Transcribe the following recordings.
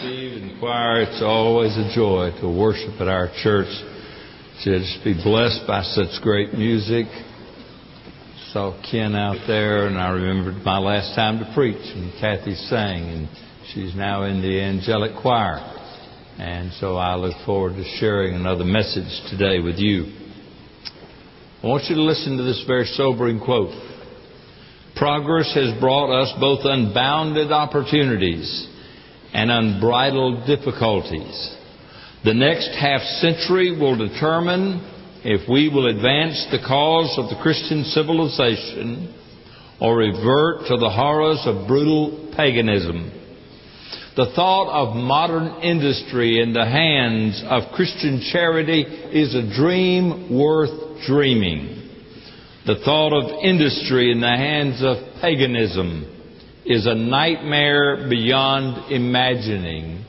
Steve and choir. It's always a joy to worship at our church. Just be blessed by such great music. Saw Ken out there, and I remembered my last time to preach, and Kathy sang, and she's now in the angelic choir. And so I look forward to sharing another message today with you. I want you to listen to this very sobering quote. Progress has brought us both unbounded opportunities and unbridled difficulties. The next half century will determine if we will advance the cause of the Christian civilization or revert to the horrors of brutal paganism. The thought of modern industry in the hands of Christian charity is a dream worth dreaming. The thought of industry in the hands of paganism is a nightmare beyond imagining.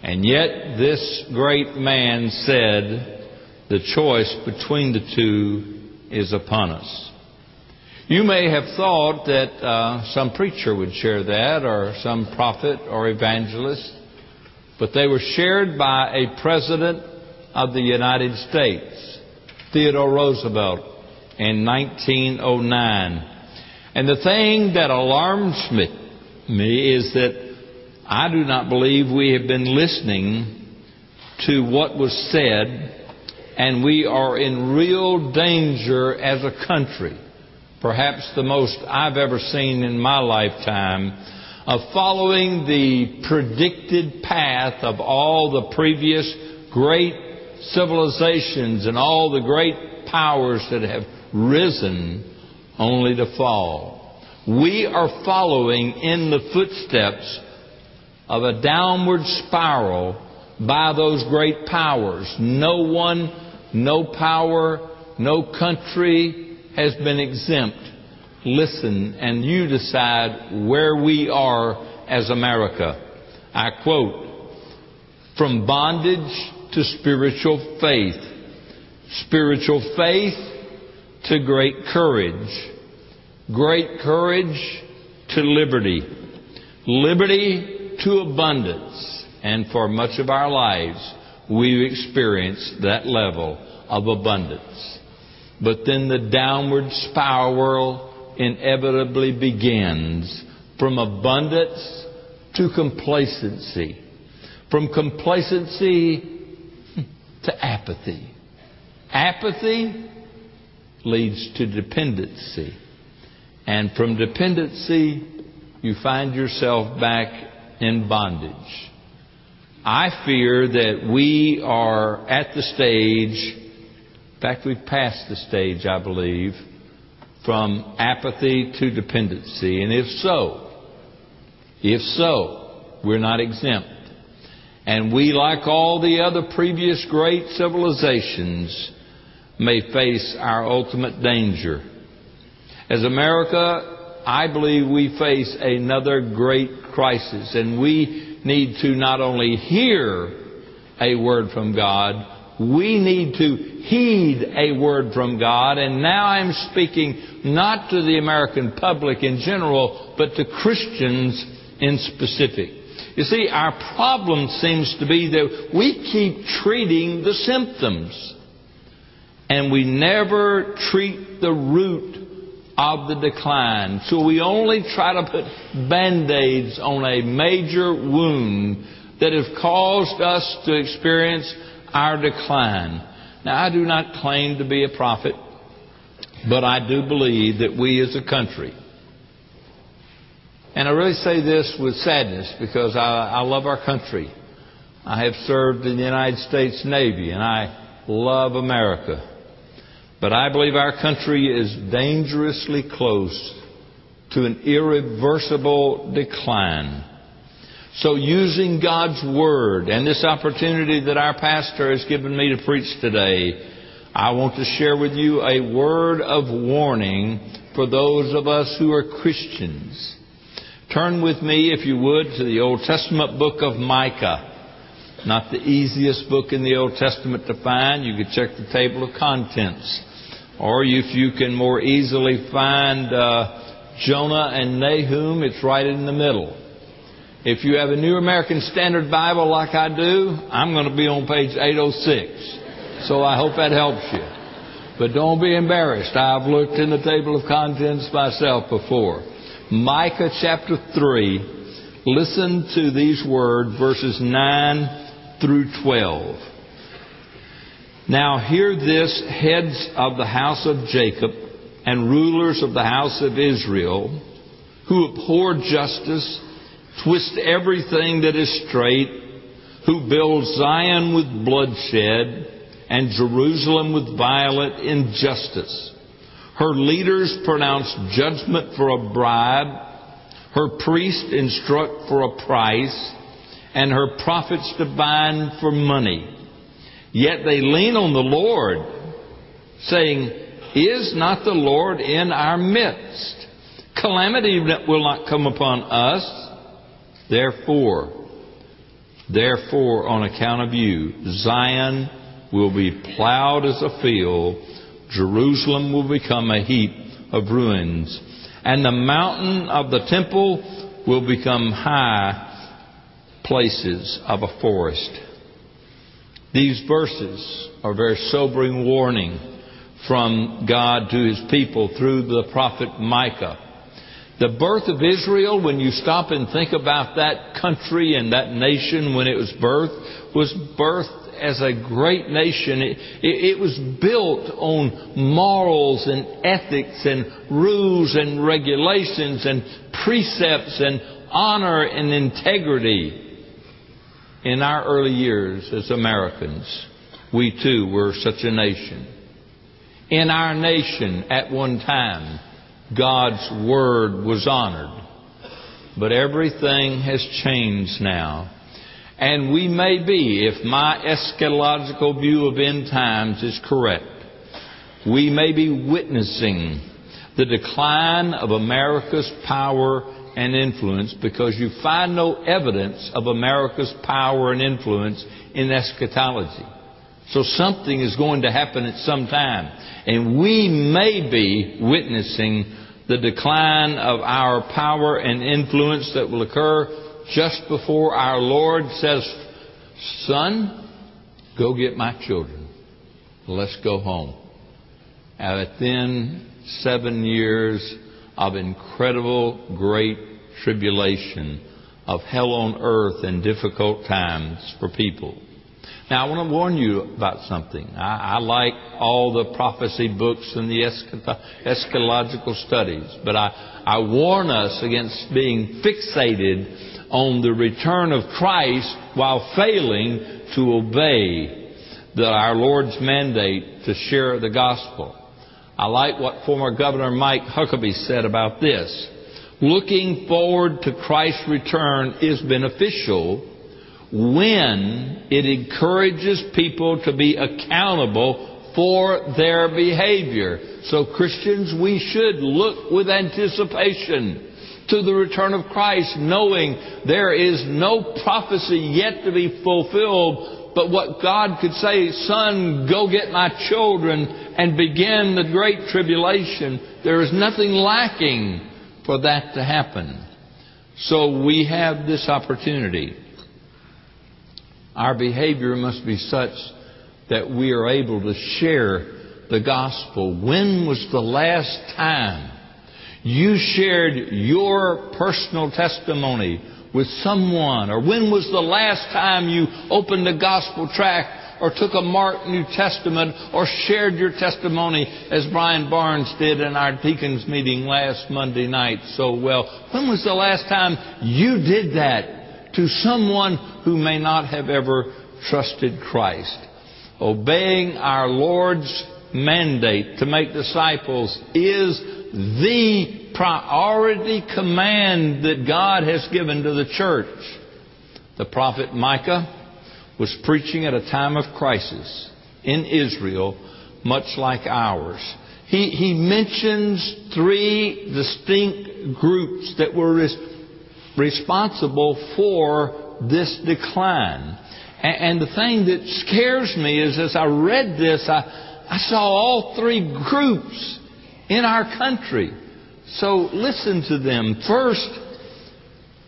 And yet, this great man said, the choice between the two is upon us. You may have thought that uh, some preacher would share that, or some prophet or evangelist, but they were shared by a president of the United States, Theodore Roosevelt, in 1909. And the thing that alarms me, me is that I do not believe we have been listening to what was said, and we are in real danger as a country, perhaps the most I've ever seen in my lifetime, of following the predicted path of all the previous great civilizations and all the great powers that have risen only to fall. We are following in the footsteps of a downward spiral by those great powers. No one, no power, no country has been exempt. Listen, and you decide where we are as America. I quote, from bondage to spiritual faith, spiritual faith to great courage, great courage to liberty, liberty to abundance, and for much of our lives, we've experienced that level of abundance. But then the downward spiral inevitably begins from abundance to complacency, from complacency to apathy. Apathy leads to dependency. And from dependency, you find yourself back in bondage. I fear that we are at the stage, in fact, we've passed the stage, I believe, from apathy to dependency. And if so, if so, we're not exempt. And we, like all the other previous great civilizations, may face our ultimate danger. As America, I believe we face another great crisis, and we need to not only hear a word from God, we need to heed a word from God. And now I'm speaking not to the American public in general, but to Christians in specific. You see, our problem seems to be that we keep treating the symptoms and we never treat the root of the decline. So we only try to put band-aids on a major wound that has caused us to experience our decline. Now, I do not claim to be a prophet, but I do believe that we as a country, and I really say this with sadness because I, I love our country. I have served in the United States Navy and I love America. But I believe our country is dangerously close to an irreversible decline. So using God's Word and this opportunity that our pastor has given me to preach today, I want to share with you a word of warning for those of us who are Christians. Turn with me, if you would, to the Old Testament book of Micah. Not the easiest book in the Old Testament to find. You could check the table of contents. Or if you can more easily find uh, Jonah and Nahum, it's right in the middle. If you have a New American Standard Bible like I do, I'm going to be on page 806. So I hope that helps you. But don't be embarrassed. I've looked in the table of contents myself before. Micah chapter 3. Listen to these words, verses 9 through 12. Now hear this, heads of the house of Jacob and rulers of the house of Israel, who abhor justice twist everything that is straight, who build Zion with bloodshed and Jerusalem with violent injustice. Her leaders pronounce judgment for a bribe, her priests instruct for a price, and her prophets divine for money. Yet they lean on the Lord, saying, Is not the Lord in our midst? Calamity will not come upon us Therefore, therefore, on account of you, Zion will be plowed as a field, Jerusalem will become a heap of ruins, and the mountain of the temple will become high places of a forest. These verses are a very sobering warning from God to his people through the prophet Micah. The birth of Israel, when you stop and think about that country and that nation when it was birthed, was birthed as a great nation. It, it, it, was built on morals and ethics and rules and regulations and precepts and honor and integrity. In our early years as Americans, we too were such a nation. In our nation at one time, God's Word was honored. But everything has changed now. And we may be, if my eschatological view of end times is correct, we may be witnessing the decline of America's power and influence because you find no evidence of America's power and influence in eschatology. So something is going to happen at some time. And we may be witnessing the decline of our power and influence that will occur just before our Lord says, Son, go get my children. Let's go home. And then seven years of incredible, great tribulation, of hell on earth and difficult times for people. Now, I want to warn you about something. I, I like all the prophecy books and the eschatological studies, but I, I warn us against being fixated on the return of Christ while failing to obey the, our Lord's mandate to share the gospel. I like what former Governor Mike Huckabee said about this. Looking forward to Christ's return is beneficial when it encourages people to be accountable for their behavior. So Christians, we should look with anticipation to the return of Christ, knowing there is no prophecy yet to be fulfilled, but what God could say, son, go get my children and begin the great tribulation. There is nothing lacking for that to happen. So we have this opportunity. Our behavior must be such that we are able to share the gospel. When was the last time you shared your personal testimony with someone? Or when was the last time you opened a gospel tract or took a Mark New Testament or shared your testimony as Brian Barnes did in our deacons meeting last Monday night so well? When was the last time you did that? to someone who may not have ever trusted Christ. Obeying our Lord's mandate to make disciples is the priority command that God has given to the church. The prophet Micah was preaching at a time of crisis in Israel, much like ours. He, he mentions three distinct groups that were responsible for this decline. And, the thing that scares me is as I read this, I, I saw all three groups in our country. So listen to them. First,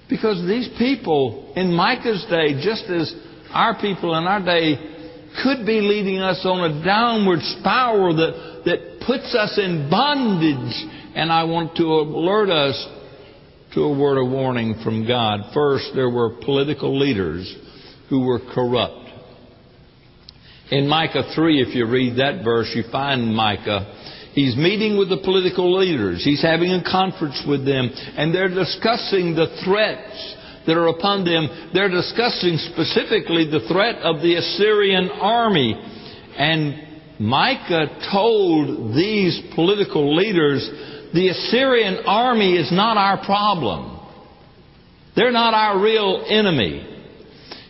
Because these people in Micah's day, just as our people in our day, could be leading us on a downward spiral that, that puts us in bondage. And I want to alert us to a word of warning from God. First, there were political leaders who were corrupt. In Micah 3, if you read that verse, you find Micah. He's meeting with the political leaders. He's having a conference with them, and they're discussing the threats that are upon them. They're discussing specifically the threat of the Assyrian army. And Micah told these political leaders, the Assyrian army is not our problem. They're not our real enemy.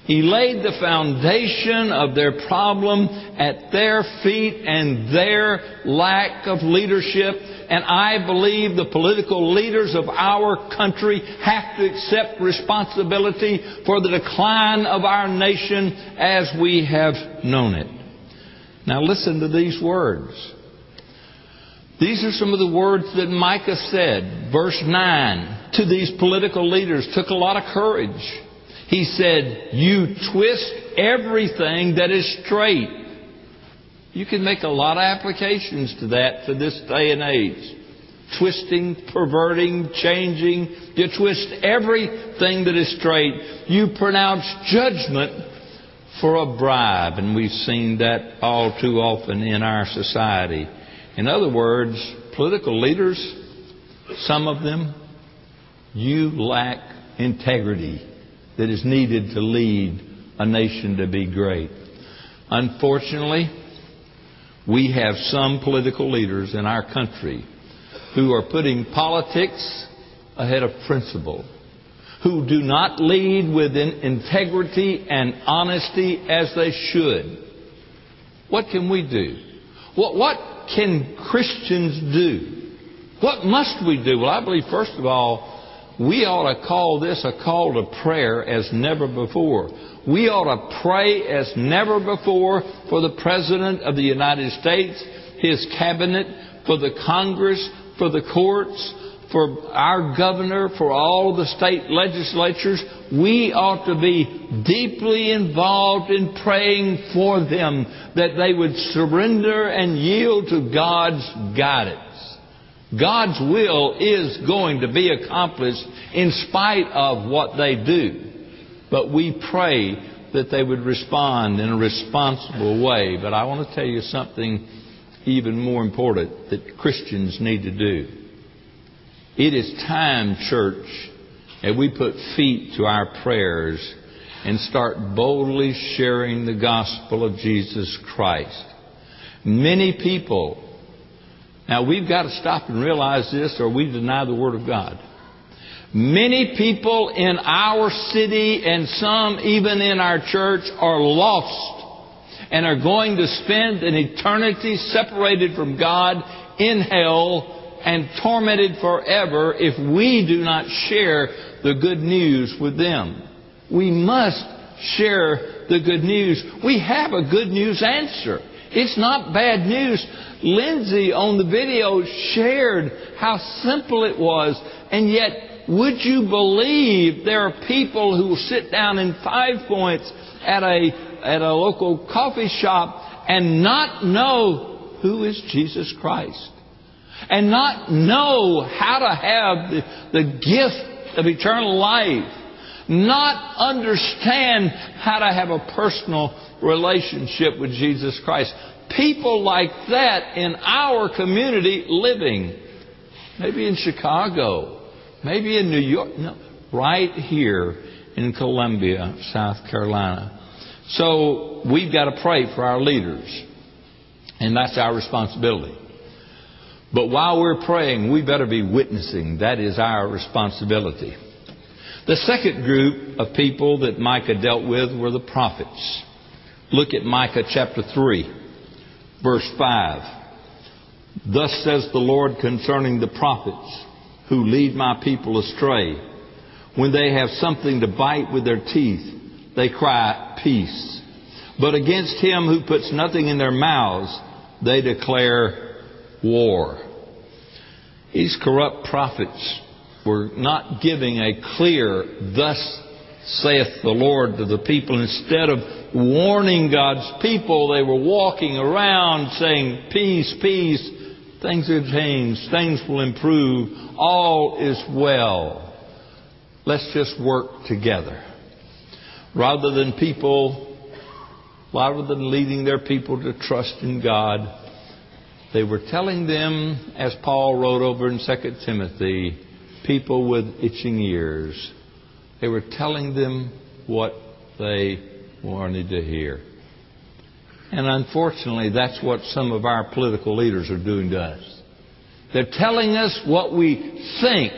He laid the foundation of their problem at their feet and their lack of leadership. And I believe the political leaders of our country have to accept responsibility for the decline of our nation as we have known it. Now listen to these words. These are some of the words that Micah said. Verse 9 to these political leaders took a lot of courage. He said, You twist everything that is straight. You can make a lot of applications to that for this day and age. Twisting, perverting, changing. You twist everything that is straight. You pronounce judgment for a bribe. And we've seen that all too often in our society. In other words, political leaders, some of them, you lack integrity that is needed to lead a nation to be great. Unfortunately, we have some political leaders in our country who are putting politics ahead of principle, who do not lead with integrity and honesty as they should. What can we do? What, what can Christians do? What must we do? Well, I believe, first of all, we ought to call this a call to prayer as never before. We ought to pray as never before for the President of the United States, his cabinet, for the Congress, for the courts, for our governor, for all the state legislatures. We ought to be deeply involved in praying for them that they would surrender and yield to God's guidance. God's will is going to be accomplished in spite of what they do. But we pray that they would respond in a responsible way. But I want to tell you something even more important that Christians need to do. It is time, church, that we put feet to our prayers and start boldly sharing the gospel of Jesus Christ. Many people now we've got to stop and realize this or we deny the Word of God. Many people in our city and some even in our church are lost and are going to spend an eternity separated from God in hell and tormented forever if we do not share the good news with them. We must share the good news. We have a good news answer. It's not bad news. Lindsay on the video shared how simple it was, and yet, would you believe there are people who will sit down in Five Points at a, at a local coffee shop and not know who is Jesus Christ? And not know how to have the, the gift of eternal life. Not understand how to have a personal relationship with Jesus Christ people like that in our community living. Maybe in Chicago, maybe in New York, no, right here in Columbia, South Carolina. So we've got to pray for our leaders, and that's our responsibility. But while we're praying, we better be witnessing. That is our responsibility. The second group of people that Micah dealt with were the prophets. Look at Micah chapter 3. Verse 5 Thus says the Lord concerning the prophets who lead my people astray. When they have something to bite with their teeth, they cry, Peace. But against him who puts nothing in their mouths, they declare war. These corrupt prophets were not giving a clear, thus saith the Lord to the people. Instead of warning God's people, they were walking around saying, Peace, peace, things have changed, things will improve, all is well. Let's just work together. Rather than people, rather than leading their people to trust in God, they were telling them, as Paul wrote over in 2 Timothy, people with itching ears. They were telling them what they wanted to hear. And unfortunately, that's what some of our political leaders are doing to us. They're telling us what we think,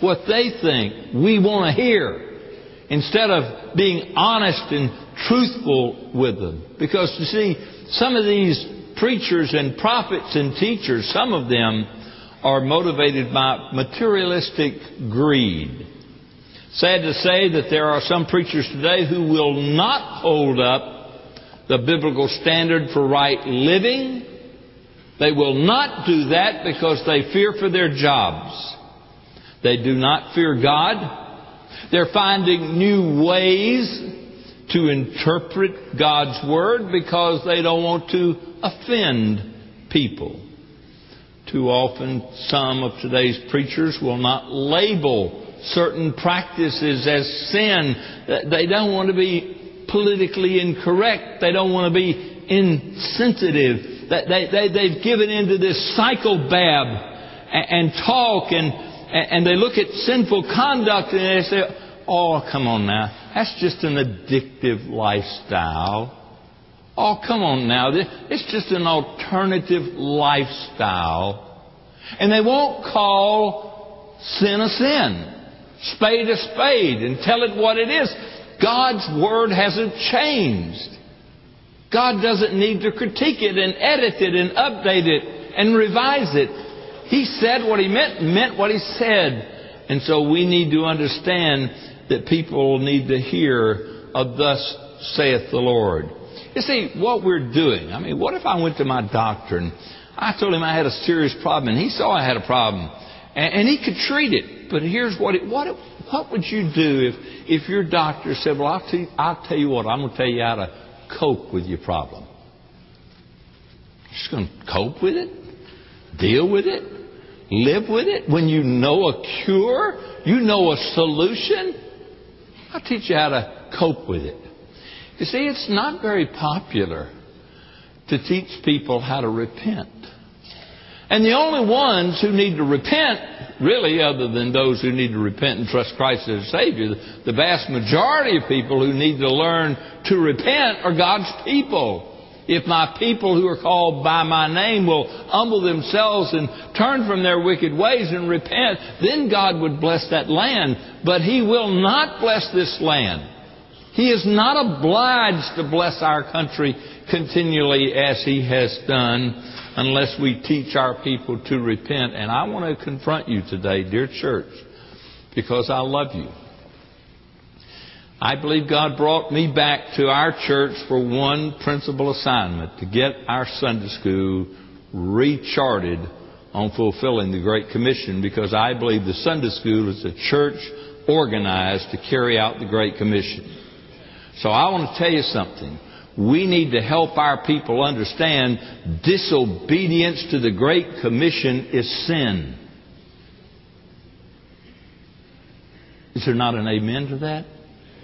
what they think we want to hear, instead of being honest and truthful with them. Because you see, some of these preachers and prophets and teachers, some of them are motivated by materialistic greed. Sad to say that there are some preachers today who will not hold up the biblical standard for right living. They will not do that because they fear for their jobs. They do not fear God. They're finding new ways to interpret God's Word because they don't want to offend people. Too often, some of today's preachers will not label certain practices as sin. They don't want to be politically incorrect. They don't want to be insensitive. They, they, they've given into this psychobab and, and talk and, and they look at sinful conduct and they say, oh, come on now. That's just an addictive lifestyle. Oh, come on now. It's just an alternative lifestyle. And they won't call sin a sin spade a spade and tell it what it is. God's Word hasn't changed. God doesn't need to critique it and edit it and update it and revise it. He said what He meant, meant what He said. And so we need to understand that people need to hear of thus saith the Lord. You see, what we're doing, I mean, what if I went to my doctor and I told him I had a serious problem and he saw I had a problem and, and he could treat it. But here's what it, what, what would you do if, if your doctor said, well, I'll I'll tell you what, I'm going to tell you how to cope with your problem. You're just going to cope with it? Deal with it? Live with it? When you know a cure? You know a solution? I'll teach you how to cope with it. You see, it's not very popular to teach people how to repent. And the only ones who need to repent, really, other than those who need to repent and trust Christ as Savior, the vast majority of people who need to learn to repent are God's people. If my people who are called by my name will humble themselves and turn from their wicked ways and repent, then God would bless that land. But He will not bless this land. He is not obliged to bless our country continually as He has done unless we teach our people to repent. And I want to confront you today, dear church, because I love you. I believe God brought me back to our church for one principal assignment to get our Sunday school recharted on fulfilling the Great Commission because I believe the Sunday school is a church organized to carry out the Great Commission. So I want to tell you something. We need to help our people understand disobedience to the Great Commission is sin. Is there not an amen to that?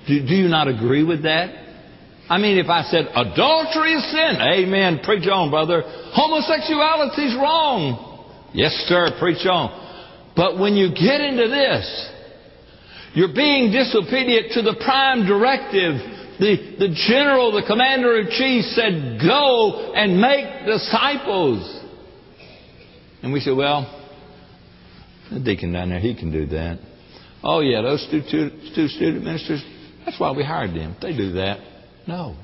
Do, do you not agree with that? I mean, if I said adultery is sin, amen, preach on, brother. Homosexuality is wrong. Yes, sir, preach on. But when you get into this, you're being disobedient to the prime directive the, the general, the commander in chief said, Go and make disciples. And we said, Well, the deacon down there, he can do that. Oh, yeah, those two, two, two student ministers, that's why we hired them. They do that. No.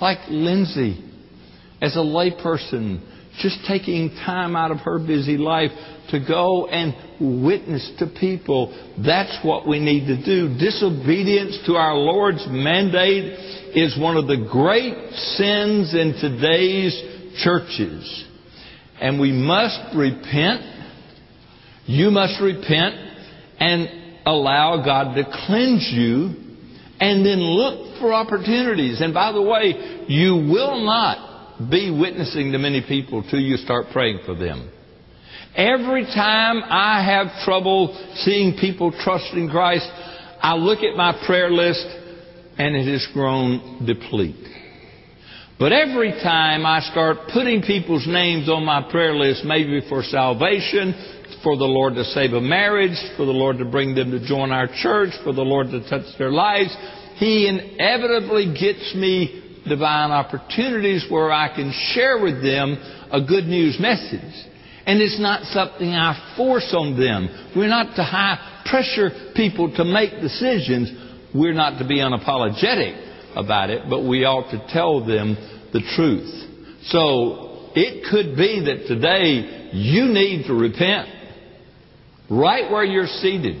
Like Lindsay, as a layperson, just taking time out of her busy life to go and witness to people. That's what we need to do. Disobedience to our Lord's mandate is one of the great sins in today's churches. And we must repent You must repent and allow God to cleanse you and then look for opportunities. And by the way, you will not be witnessing to many people till you start praying for them. Every time I have trouble seeing people trust in Christ, I look at my prayer list and it has grown depleted. But every time I start putting people's names on my prayer list, maybe for salvation, for the Lord to save a marriage, for the Lord to bring them to join our church, for the Lord to touch their lives, He inevitably gets me divine opportunities where I can share with them a good news message. And it's not something I force on them. We're not to high pressure people to make decisions. We're not to be unapologetic about it, but we ought to tell them the truth. So it could be that today you need to repent right where you're seated.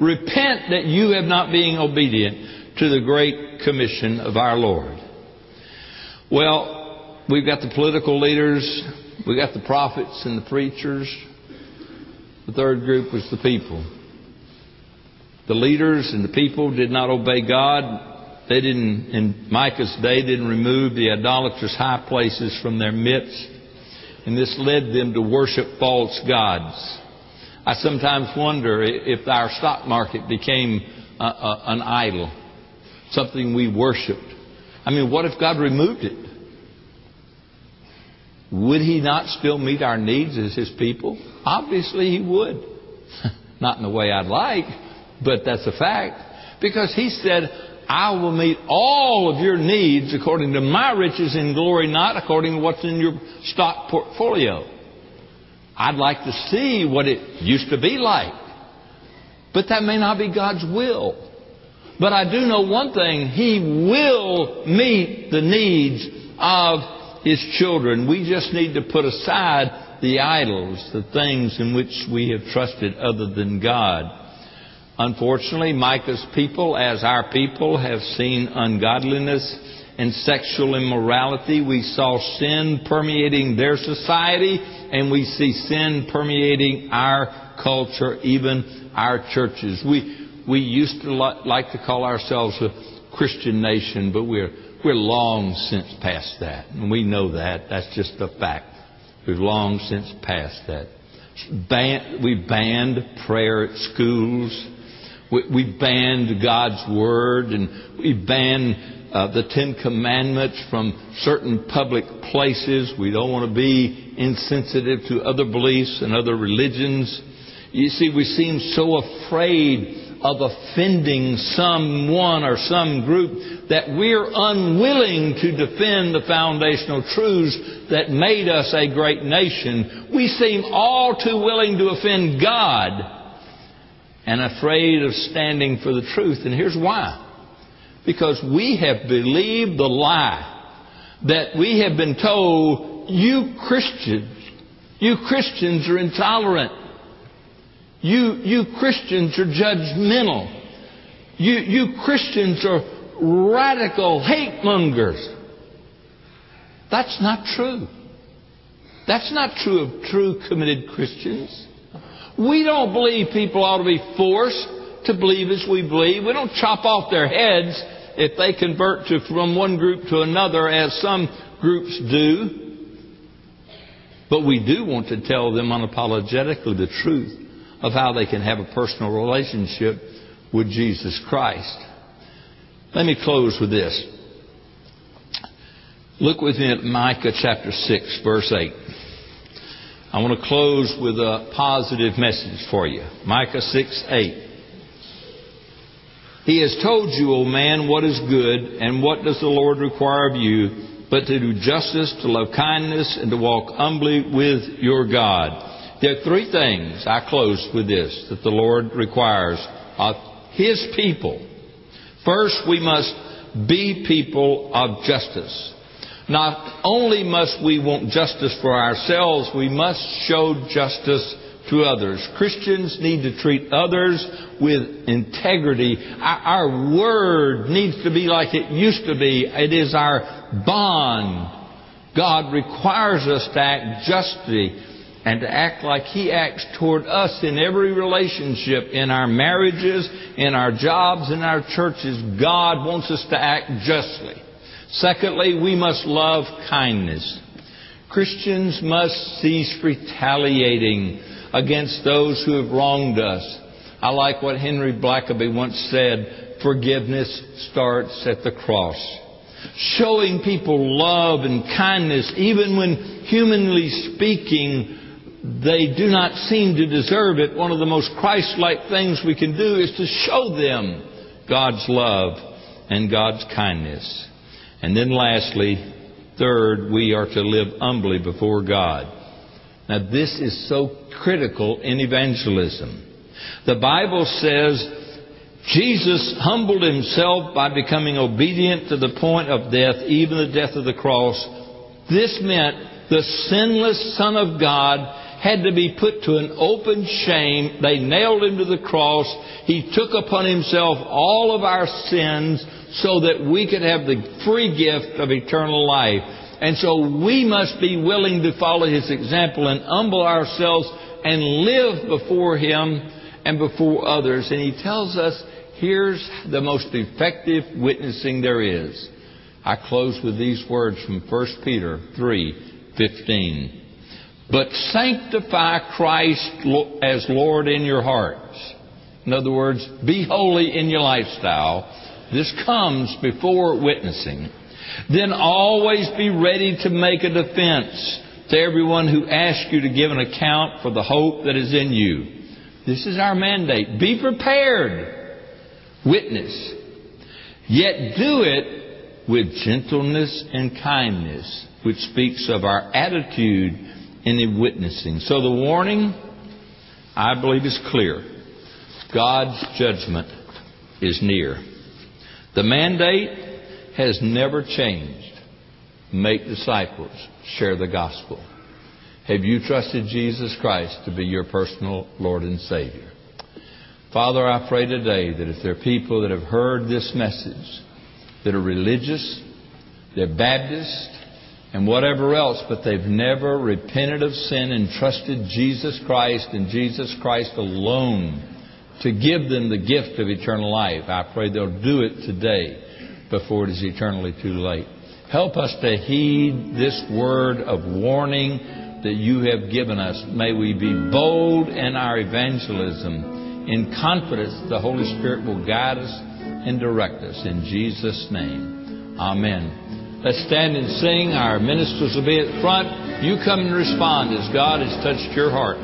Repent that you have not been obedient to the great commission of our Lord. Well, we've got the political leaders, we've got the prophets and the preachers. The third group was the people. The leaders and the people did not obey God. They didn't, in Micah's day, didn't remove the idolatrous high places from their midst. And this led them to worship false gods. I sometimes wonder if our stock market became a, a, an idol, something we worshiped. I mean, what if God removed it? Would He not still meet our needs as His people? Obviously, He would. not in the way I'd like, but that's a fact. Because He said, I will meet all of your needs according to my riches in glory, not according to what's in your stock portfolio. I'd like to see what it used to be like. But that may not be God's will. But I do know one thing. He will meet the needs of His children. We just need to put aside the idols, the things in which we have trusted other than God. Unfortunately, Micah's people, as our people, have seen ungodliness and sexual immorality. We saw sin permeating their society, and we see sin permeating our culture, even our churches. We, we used to like to call ourselves a Christian nation, but we're, we're long since past that. And we know that. That's just a fact. We've long since passed that. Ban- we banned prayer at schools. We, we banned God's Word and we banned uh, the Ten Commandments from certain public places. We don't want to be insensitive to other beliefs and other religions. You see, we seem so afraid of offending someone or some group that we're unwilling to defend the foundational truths that made us a great nation. We seem all too willing to offend God and afraid of standing for the truth. And here's why. Because we have believed the lie that we have been told, you Christians, you Christians are intolerant. You, you Christians are judgmental. You, you Christians are radical hate mongers. That's not true. That's not true of true committed Christians. We don't believe people ought to be forced to believe as we believe. We don't chop off their heads if they convert to, from one group to another as some groups do. But we do want to tell them unapologetically the truth of how they can have a personal relationship with Jesus Christ. Let me close with this. Look with me at Micah chapter 6, verse 8. I want to close with a positive message for you. Micah 6 8. He has told you, O man, what is good, and what does the Lord require of you, but to do justice, to love kindness, and to walk humbly with your God. There are three things, I close with this, that the Lord requires of His people. First, we must be people of justice. Not only must we want justice for ourselves, we must show justice to others. Christians need to treat others with integrity. Our, word needs to be like it used to be. It is our bond. God requires us to act justly and to act like He acts toward us in every relationship, in our marriages, in our jobs, in our churches. God wants us to act justly. Secondly, we must love kindness. Christians must cease retaliating against those who have wronged us. I like what Henry Blackaby once said forgiveness starts at the cross. Showing people love and kindness, even when humanly speaking, they do not seem to deserve it. One of the most Christ like things we can do is to show them God's love and God's kindness. And then lastly, third, we are to live humbly before God. Now this is so critical in evangelism. The Bible says Jesus humbled himself by becoming obedient to the point of death, even the death of the cross. This meant the sinless Son of God had to be put to an open shame. They nailed him to the cross. He took upon himself all of our sins so that we could have the free gift of eternal life. And so we must be willing to follow his example and humble ourselves and live before him and before others. And he tells us here's the most effective witnessing there is. I close with these words from 1 Peter 3:15. But sanctify Christ as Lord in your hearts. In other words, be holy in your lifestyle. This comes before witnessing. Then always be ready to make a defense to everyone who asks you to give an account for the hope that is in you. This is our mandate. Be prepared. Witness. Yet do it with gentleness and kindness, which speaks of our attitude in witnessing. So the warning, I believe, is clear. God's judgment is near. The mandate has never changed. Make disciples. Share the gospel. Have you trusted Jesus Christ to be your personal Lord and Savior? Father, I pray today that if there are people that have heard this message that are religious, they're Baptist, and whatever else, but they've never repented of sin and trusted Jesus Christ and Jesus Christ alone to give them the gift of eternal life. I pray they'll do it today before it is eternally too late. Help us to heed this word of warning that you have given us. May we be bold in our evangelism in confidence the Holy Spirit will guide us and direct us. In Jesus' name, Amen. Let's stand and sing. Our ministers will be at front. You come and respond as God has touched your heart.